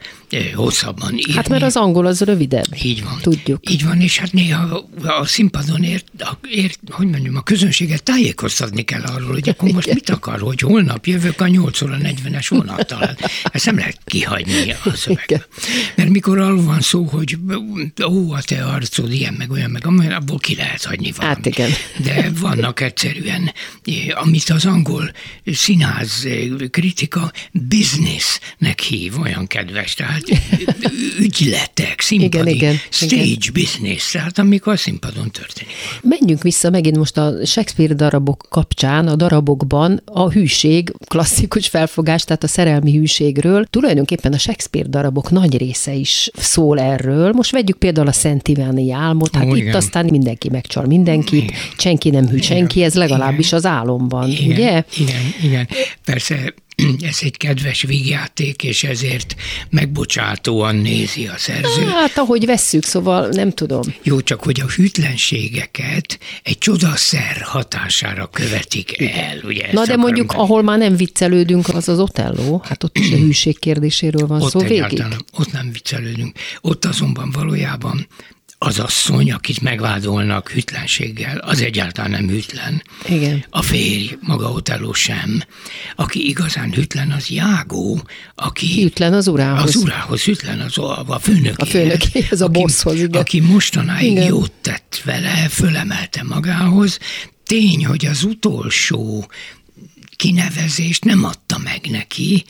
hosszabban írni. Hát mert az angol az rövidebb. Így van. Tudjuk. Így van, és hát néha a színpadon ért, ért hogy mondjam, a közönséget tájékoztatni kell arról, hogy akkor most mit akar, hogy holnap jövök a 8 óra 40-es vonattal. Ezt nem lehet kihagyni a szövegbe. Mert mikor arról van szó, hogy ó, a te arcod ilyen, meg olyan, meg amolyan, abból ki lehet hagyni valamit. Hát igen. De vannak egyszerűen, amit az angol színház kritika businessnek hív, olyan kedves, tehát ügyletek, színpadi, igen, igen, stage igen. business, tehát amikor a színpadon történik. Menjünk vissza megint most a Shakespeare darabok kapcsán, a darabokban a hűség, klasszikus felfogás, tehát a szerelmi hűségről. Tulajdonképpen a Shakespeare darabok nagy része is szól erről. Most vegyük például a Szent Iváni álmot, hát Ó, itt igen. aztán mindenki megcsal mindenkit, igen. senki nem hű senki, ez legalábbis igen. az álomban, igen, ugye? Igen, igen. Persze ez egy kedves vígjáték, és ezért megbocsátóan nézi a szerző. Hát, ahogy vesszük, szóval nem tudom. Jó, csak hogy a hűtlenségeket egy csodaszer hatására követik el. Ugye Na de mondjuk, tenni. ahol már nem viccelődünk, az az Otello, hát ott is a hűség kérdéséről van ott szó végig. Ott nem viccelődünk. Ott azonban valójában az asszony, akit megvádolnak hűtlenséggel, az egyáltalán nem hűtlen. Igen. A férj, maga Otelló sem. Aki igazán hűtlen, az Jágó, aki... Hűtlen az urához. Az urához hűtlen, az a, a főnökéhez. A főnökéhez, a aki, bosszhoz, igen. Aki mostanáig Igen. jót tett vele, fölemelte magához. Tény, hogy az utolsó kinevezést nem adta meg neki,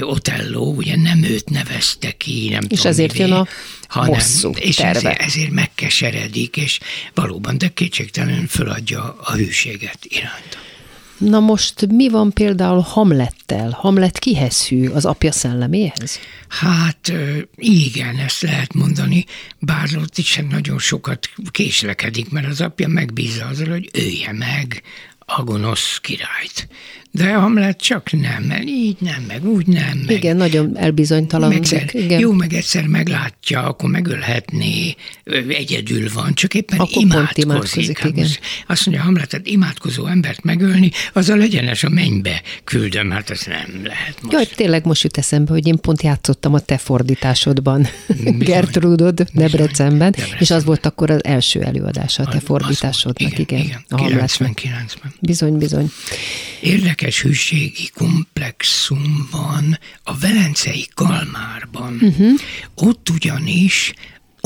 Otello, ugye nem őt nevezte ki, nem És tudom ezért mivé, jön a hanem, bosszú és terve. ezért, ezért megkeseredik, és valóban, de kétségtelenül föladja a hűséget iránta. Na most mi van például Hamlettel? Hamlet kihez hű? Az apja szelleméhez? Hát igen, ezt lehet mondani, bár ott is nagyon sokat késlekedik, mert az apja megbízza azzal, hogy ölje meg a gonosz királyt. De Hamlet csak nem, mert így nem, meg úgy nem. Meg, Igen, nagyon elbizonytalanodik. Igen. Jó, meg egyszer meglátja, akkor megölhetné, egyedül van, csak éppen Akkor pont imádkozik. imádkozik, Hát igen. Azt mondja, Hamletet imádkozó embert megölni, az a legyenes a mennybe küldöm, hát ez nem lehet most. Jaj, tényleg most jut eszembe, hogy én pont játszottam a te fordításodban, Bizony. Gertrudod Debrecenben, Debrecenben. és az volt akkor az első előadása a te fordításodnak, igen. igen, Hamletnek. 99-ben. Bizony, bizony. Érdekes hűségi komplexum van a Velencei Kalmárban. Uh-huh. Ott ugyanis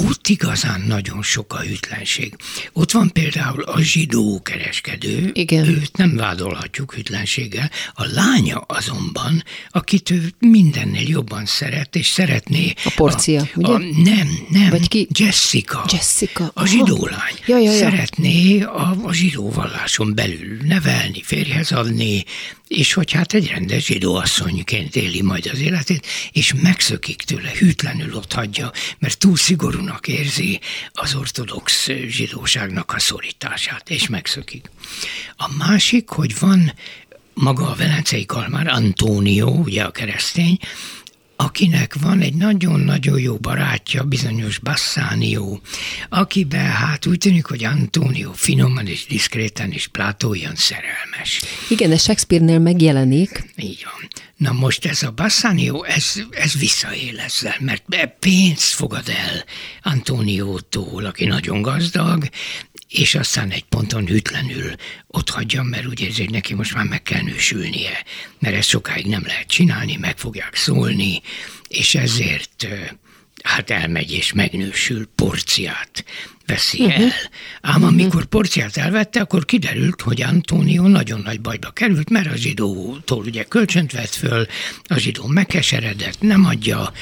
ott igazán nagyon sok a hűtlenség. Ott van például a zsidó kereskedő, Igen. őt nem vádolhatjuk hűtlenséggel. A lánya azonban, akit ő mindennél jobban szeret, és szeretné... A Porcia, a, ugye? A, nem, nem. Vagy ki? Jessica. Jessica, A zsidó lány. Ja, ja, ja. Szeretné a, a zsidó valláson belül nevelni, férjhez adni, és hogy hát egy rendes zsidó asszonyként éli majd az életét, és megszökik tőle, hűtlenül ott hagyja, mert túl szigorúnak érzi az ortodox zsidóságnak a szorítását, és megszökik. A másik, hogy van maga a velencei kalmár, Antónió, ugye a keresztény, akinek van egy nagyon-nagyon jó barátja, bizonyos Bassánió, akiben hát úgy tűnik, hogy Antónió finoman és diszkréten és Plátó olyan szerelmes. Igen, ez Shakespeare-nél megjelenik. Így van. Na most ez a Bassanio, ez, ez visszaél ezzel, mert be- pénzt fogad el Antóniótól, aki nagyon gazdag, és aztán egy ponton hűtlenül ott hagyja, mert úgy érzi, hogy neki most már meg kell nősülnie, mert ezt sokáig nem lehet csinálni, meg fogják szólni, és ezért hát elmegy és megnősül, porciát veszi uh-huh. el. Ám amikor porciát elvette, akkor kiderült, hogy Antónió nagyon nagy bajba került, mert a zsidótól ugye kölcsönt vett föl, a zsidó megkeseredett, nem adja.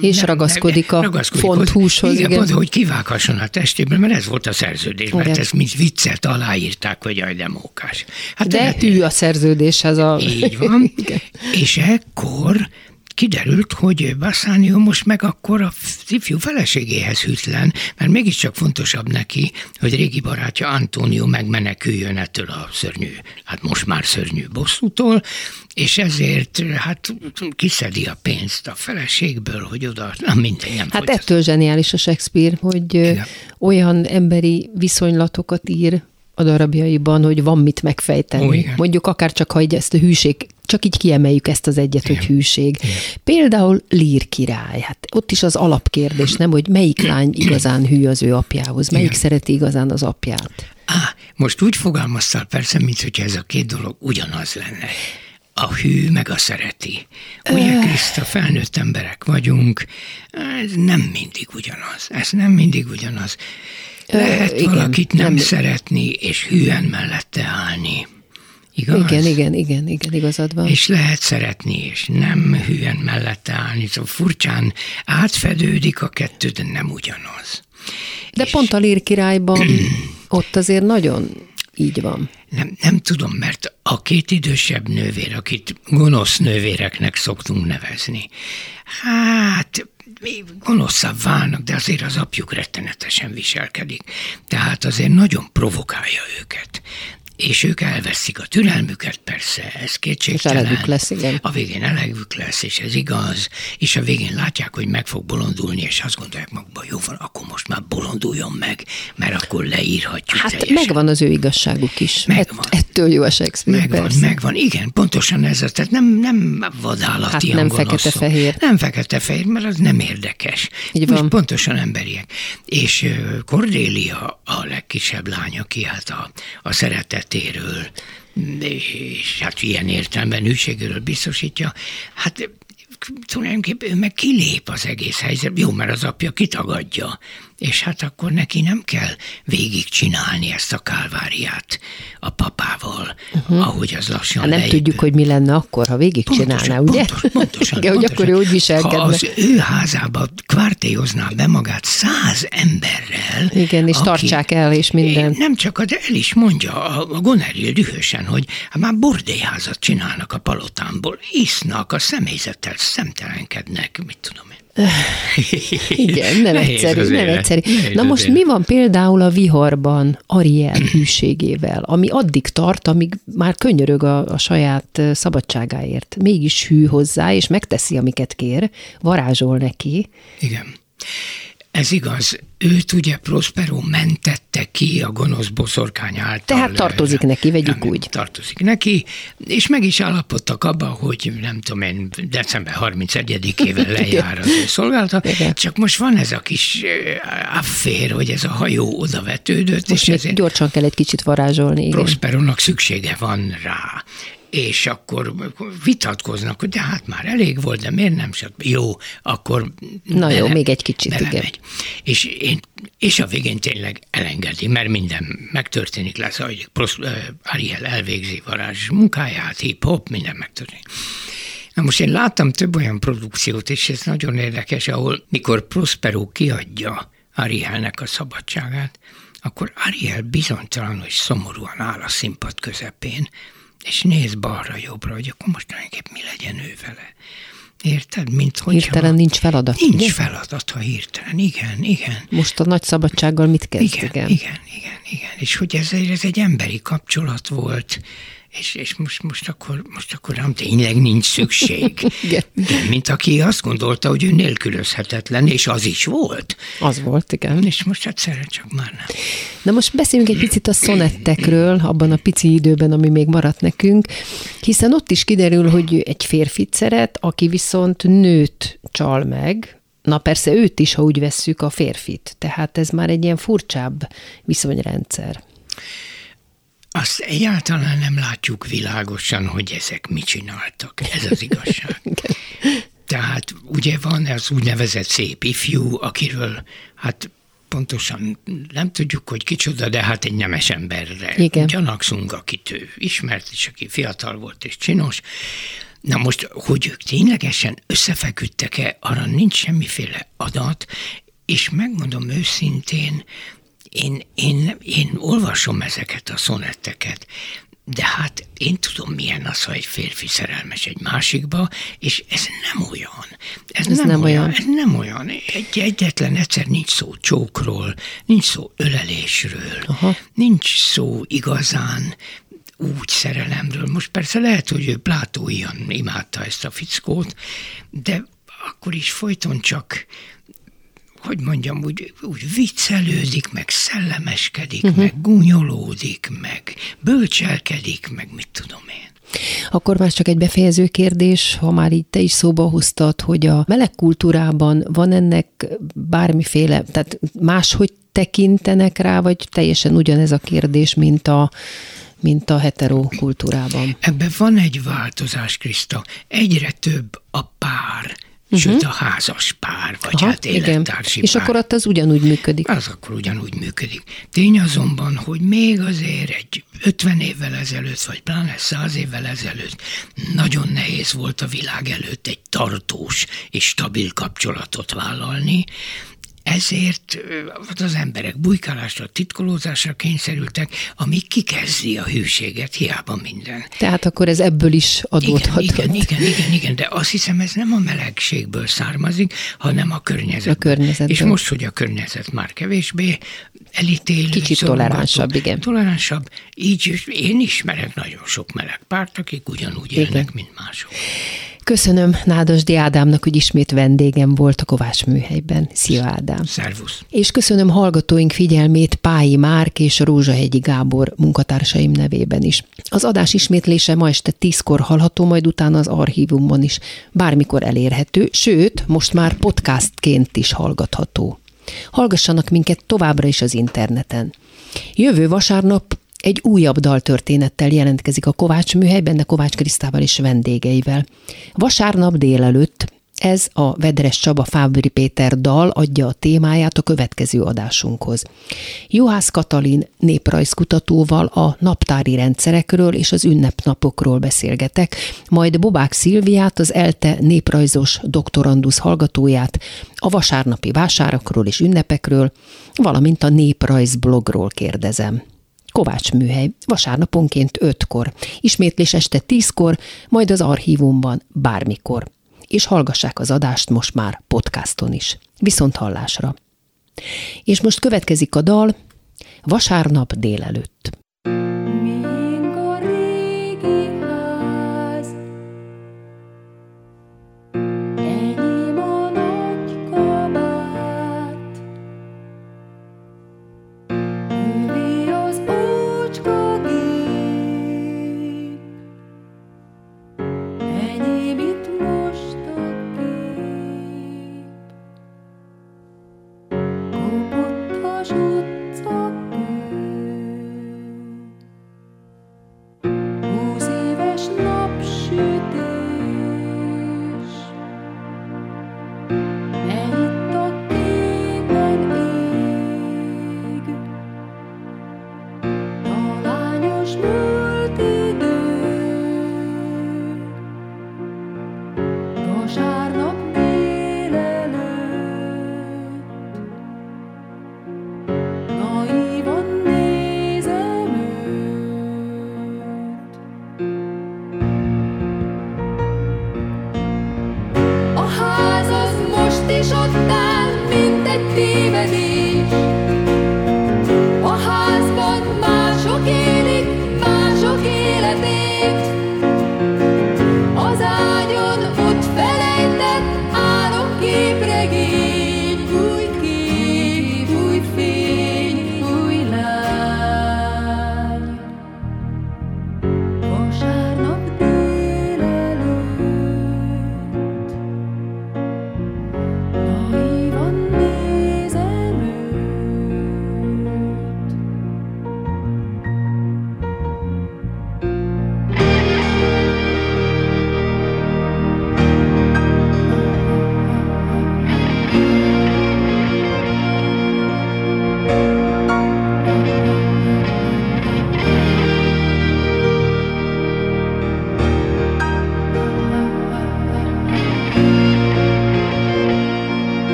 És nem- ragaszkodik a ragaszkodik font húshoz, Igen, igen. pont, hogy kivághasson a testéből, mert ez volt a szerződés, mert Igen. ezt mint viccet aláírták, hogy jaj, de mókás. Hát De hű a szerződéshez a... így van. Igen. és ekkor kiderült, hogy Bassanio most meg akkor a ifjú feleségéhez hűtlen, mert mégiscsak fontosabb neki, hogy régi barátja Antonio megmeneküljön ettől a szörnyű, hát most már szörnyű bosszútól, és ezért hát kiszedi a pénzt a feleségből, hogy oda, na mindegy, nem Hát ettől zseniális a Shakespeare, hogy Igen. olyan emberi viszonylatokat ír a darabjaiban, hogy van mit megfejteni. Ó, igen. Mondjuk akár csak, ha ezt a hűség, csak így kiemeljük ezt az egyet, hogy hűség. Például Lír király, hát ott is az alapkérdés, nem, hogy melyik lány igazán hű az ő apjához, melyik Igen. szereti igazán az apját. Á, most úgy fogalmaztál persze, mint hogyha ez a két dolog ugyanaz lenne. A hű meg a szereti. Ugye, Kriszta, felnőtt emberek vagyunk, ez nem mindig ugyanaz. Ez nem mindig ugyanaz. Lehet igen, valakit nem, nem- szeretni, és hűen mellette állni. Igaz? Igen, igen, igen, igen, igazad van. És lehet szeretni, és nem hűen mellette állni. Szóval furcsán átfedődik a kettő, de nem ugyanaz. De pont a Lír királyban ott azért nagyon így van. Nem, nem tudom, mert a két idősebb nővér, akit gonosz nővéreknek szoktunk nevezni, hát gonoszabb válnak, de azért az apjuk rettenetesen viselkedik. Tehát azért nagyon provokálja őket. És ők elveszik a türelmüket, persze, ez kétségtelen. És elegük lesz, igen. A végén elegük lesz, és ez igaz, és a végén látják, hogy meg fog bolondulni, és azt gondolják magukban, jó van, akkor most már bolonduljon meg, mert akkor leírhatjuk Hát teljesen. megvan az ő igazságuk is. Megvan. Ett, Mitől jó a Shakespeare? Megvan, persze. megvan, igen, pontosan ez az, tehát nem, nem vadállati Hát nem fekete-fehér. Nem fekete-fehér, mert az nem érdekes. Így Most van. pontosan emberiek. És Cordélia a legkisebb lány, aki hát a, a szeretetéről, és hát ilyen értelemben hűségéről biztosítja, hát tulajdonképpen ő meg kilép az egész helyzet. Jó, mert az apja kitagadja, és hát akkor neki nem kell végigcsinálni ezt a kálváriát a papával, uh-huh. ahogy az lassan Hát nem leépül. tudjuk, hogy mi lenne akkor, ha végigcsinálná, ugye? Pontos, pontosan, Igen, hogy pontosan. akkor ő úgy viselkedne. Ha az ő házába kvártéozná be magát száz emberrel. Igen, és tartsák el, és minden. Nem csak, de el is mondja a, a Goneril dühösen, hogy hát már bordélyházat csinálnak a palotámból, isznak, a személyzettel szemtelenkednek, mit tudom én. Igen, nem Nehéz egyszerű, nem egyszerű. Nehéz Na most mi van például a viharban Ariel hűségével, ami addig tart, amíg már könyörög a, a saját szabadságáért. Mégis hű hozzá, és megteszi, amiket kér, varázsol neki. Igen. Ez igaz. Őt ugye Prospero mentette ki a gonosz boszorkány által. Tehát tartozik neki, vegyük Nem, úgy. Tartozik neki, és meg is állapodtak abba, hogy nem tudom én, december 31-ével lejár az ő szolgálata, csak most van ez a kis eh, affér, hogy ez a hajó oda vetődött, Most és ezért gyorsan kell egy kicsit varázsolni. Igen. Prosperonak szüksége van rá. És akkor vitatkoznak, hogy de hát már elég volt, de miért nem? Stb. Jó, akkor Na jó, még egy kicsit, igen. belemegy. És, én, és a végén tényleg elengedi, mert minden megtörténik lesz, uh, Ariel elvégzi varázs munkáját, hip-hop, minden megtörténik. Na most én láttam több olyan produkciót, és ez nagyon érdekes, ahol mikor Prospero kiadja Arielnek a szabadságát, akkor Ariel bizonytalan és szomorúan áll a színpad közepén, és néz balra-jobbra, hogy akkor most tulajdonképpen mi legyen ő vele. Érted? Mint hogy Hirtelen nincs feladat, Nincs ugye? feladat, ha hirtelen. Igen, igen. Most a nagy szabadsággal mit kezd? Igen, igen, igen, igen, igen. És hogy ez, ez egy emberi kapcsolat volt, és, és most, most, akkor, most akkor nem tényleg nincs szükség. Igen. igen. Mint aki azt gondolta, hogy ő nélkülözhetetlen, és az is volt. Az volt, igen. És most egyszerre csak már nem. Na most beszéljünk egy picit a szonettekről, abban a pici időben, ami még maradt nekünk, hiszen ott is kiderül, hogy egy férfit szeret, aki viszont nőt csal meg, Na persze őt is, ha úgy vesszük, a férfit. Tehát ez már egy ilyen furcsább viszonyrendszer. Azt egyáltalán nem látjuk világosan, hogy ezek mit csináltak. Ez az igazság. Tehát ugye van az úgynevezett szép ifjú, akiről hát pontosan nem tudjuk, hogy kicsoda, de hát egy nemes emberre Igen. gyanakszunk, akit ő ismert, és aki fiatal volt és csinos. Na most, hogy ők ténylegesen összefeküdtek-e, arra nincs semmiféle adat, és megmondom őszintén, én, én, én olvasom ezeket a szonetteket, de hát én tudom, milyen az, ha egy férfi szerelmes egy másikba, és ez nem olyan. Ez, Ez nem olyan. Ez nem olyan. Egy, egyetlen egyszer nincs szó csókról, nincs szó ölelésről, Aha. nincs szó igazán úgy szerelemről. Most persze lehet, hogy ő Plátó ilyen imádta ezt a fickót, de akkor is folyton csak hogy mondjam, úgy, úgy viccelődik, meg szellemeskedik, uh-huh. meg gúnyolódik, meg bölcselkedik, meg mit tudom én. Akkor már csak egy befejező kérdés, ha már így te is szóba hoztad, hogy a meleg kultúrában van ennek bármiféle, tehát máshogy tekintenek rá, vagy teljesen ugyanez a kérdés, mint a, mint a hetero kultúrában? Ebben van egy változás, Kriszta. Egyre több a pár, uh-huh. sőt a házas pár, vagy Aha, hát élettársi És pár. akkor ott az ugyanúgy működik. Az akkor ugyanúgy működik. Tény azonban, hogy még azért egy 50 évvel ezelőtt, vagy pláne 100 évvel ezelőtt nagyon nehéz volt a világ előtt egy tartós és stabil kapcsolatot vállalni, ezért ö, az emberek bujkálásra, titkolózásra kényszerültek, ami kikezdi a hűséget, hiába minden. Tehát akkor ez ebből is adódhatott. igen, igen, igen, igen, de azt hiszem ez nem a melegségből származik, hanem a környezetből. A környezetből. És most, hogy a környezet már kevésbé elítélő. Kicsit szorongató, toleránsabb, igen. Toleránsabb, így is én ismerek nagyon sok meleg párt, akik ugyanúgy élnek, Igen. mint mások. Köszönöm Nádasdi Ádámnak, hogy ismét vendégem volt a Kovács műhelyben. Szia Ádám! Szervusz! És köszönöm hallgatóink figyelmét Pályi Márk és Rózsahegyi Gábor munkatársaim nevében is. Az adás ismétlése ma este tízkor hallható, majd utána az archívumban is bármikor elérhető, sőt, most már podcastként is hallgatható. Hallgassanak minket továbbra is az interneten. Jövő vasárnap egy újabb daltörténettel jelentkezik a Kovács műhely, benne Kovács Krisztával és vendégeivel. Vasárnap délelőtt ez a Vedres Csaba Fábri Péter dal adja a témáját a következő adásunkhoz. Juhász Katalin néprajzkutatóval a naptári rendszerekről és az ünnepnapokról beszélgetek, majd Bobák Szilviát, az ELTE néprajzos doktorandusz hallgatóját a vasárnapi vásárokról és ünnepekről, valamint a néprajz blogról kérdezem. Kovács műhely, vasárnaponként 5-kor, ismétlés este 10-kor, majd az archívumban bármikor. És hallgassák az adást most már podcaston is. Viszont hallásra. És most következik a dal Vasárnap délelőtt.